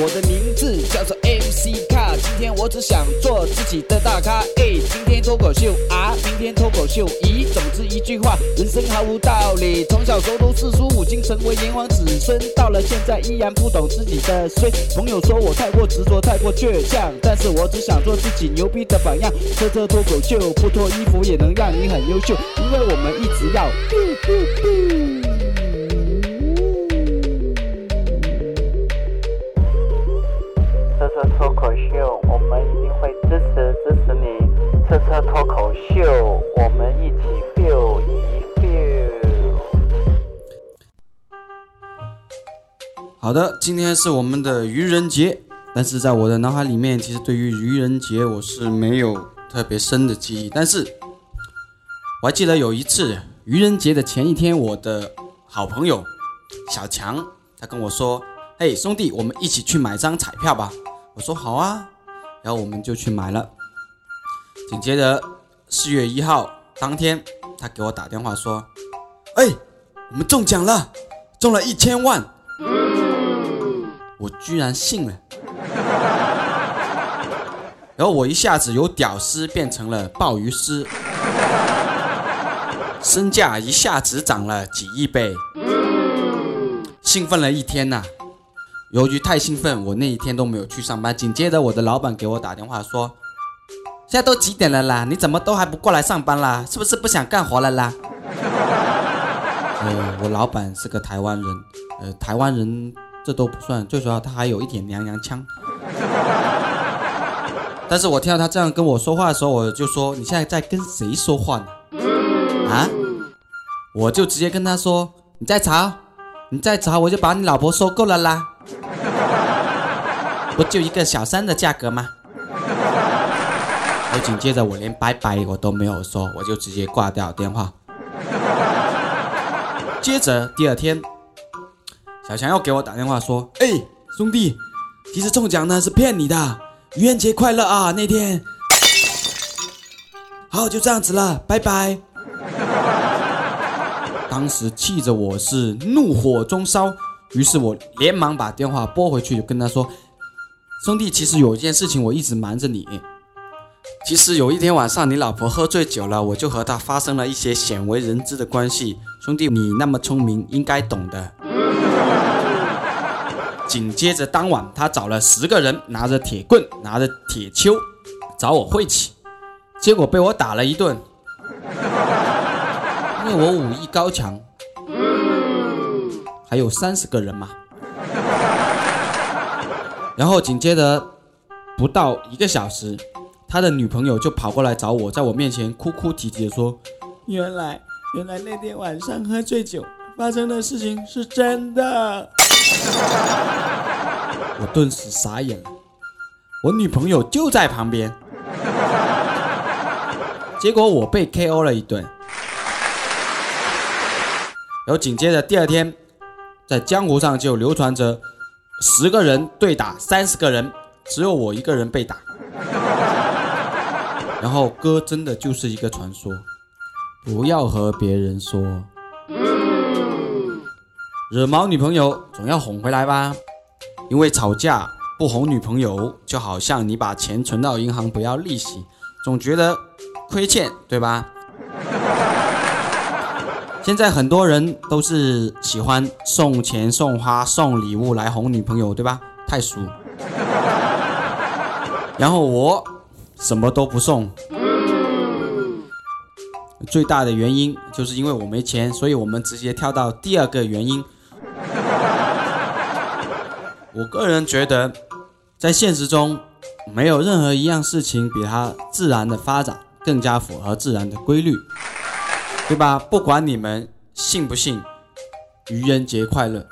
我的名字叫做 MC 卡，今天我只想做自己的大咖。哎，今天脱口秀啊，明天脱口秀。咦，总之一句话，人生毫无道理。从小熟读四书五经，成为炎黄子孙，到了现在依然不懂自己的衰。朋友说我太过执着，太过倔强，但是我只想做自己牛逼的榜样。车车脱口秀，不脱衣服也能让你很优秀，因为我们一直要。好的，今天是我们的愚人节，但是在我的脑海里面，其实对于愚人节我是没有特别深的记忆。但是我还记得有一次愚人节的前一天，我的好朋友小强他跟我说：“嘿，兄弟，我们一起去买张彩票吧。”我说：“好啊。”然后我们就去买了。紧接着四月一号当天，他给我打电话说：“哎，我们中奖了，中了一千万。”我居然信了，然后我一下子由屌丝变成了鲍鱼丝，身价一下子涨了几亿倍，兴奋了一天呐、由于太兴奋，我那一天都没有去上班。紧接着，我的老板给我打电话说：“现在都几点了啦？你怎么都还不过来上班啦？是不是不想干活了啦？”呃，我老板是个台湾人，呃，台湾人这都不算，最主要他还有一点娘娘腔。但是我听到他这样跟我说话的时候，我就说：“你现在在跟谁说话呢？”啊？我就直接跟他说：“你再吵，你再吵，我就把你老婆收购了啦！不就一个小三的价格吗？”我紧接着我连拜拜我都没有说，我就直接挂掉电话。接着第二天，小强又给我打电话说：“哎，兄弟，其实中奖呢是骗你的，愚人节快乐啊！那天，好，就这样子了，拜拜。”当时气着我是怒火中烧，于是我连忙把电话拨回去，就跟他说：“兄弟，其实有一件事情我一直瞒着你。其实有一天晚上，你老婆喝醉酒了，我就和她发生了一些鲜为人知的关系。兄弟，你那么聪明，应该懂的。”紧接着当晚，他找了十个人，拿着铁棍，拿着铁锹，找我晦气，结果被我打了一顿。因为我武艺高强，还有三十个人嘛。然后紧接着不到一个小时，他的女朋友就跑过来找我，在我面前哭哭啼啼的说：“原来，原来那天晚上喝醉酒发生的事情是真的。”我顿时傻眼了，我女朋友就在旁边，结果我被 KO 了一顿。然后紧接着第二天，在江湖上就流传着十个人对打三十个人，只有我一个人被打。然后哥真的就是一个传说，不要和别人说。惹毛女朋友总要哄回来吧，因为吵架不哄女朋友，就好像你把钱存到银行不要利息，总觉得亏欠，对吧？现在很多人都是喜欢送钱、送花、送礼物来哄女朋友，对吧？太俗。然后我什么都不送，最大的原因就是因为我没钱，所以我们直接跳到第二个原因。我个人觉得，在现实中，没有任何一样事情比它自然的发展更加符合自然的规律。对吧？不管你们信不信，愚人节快乐。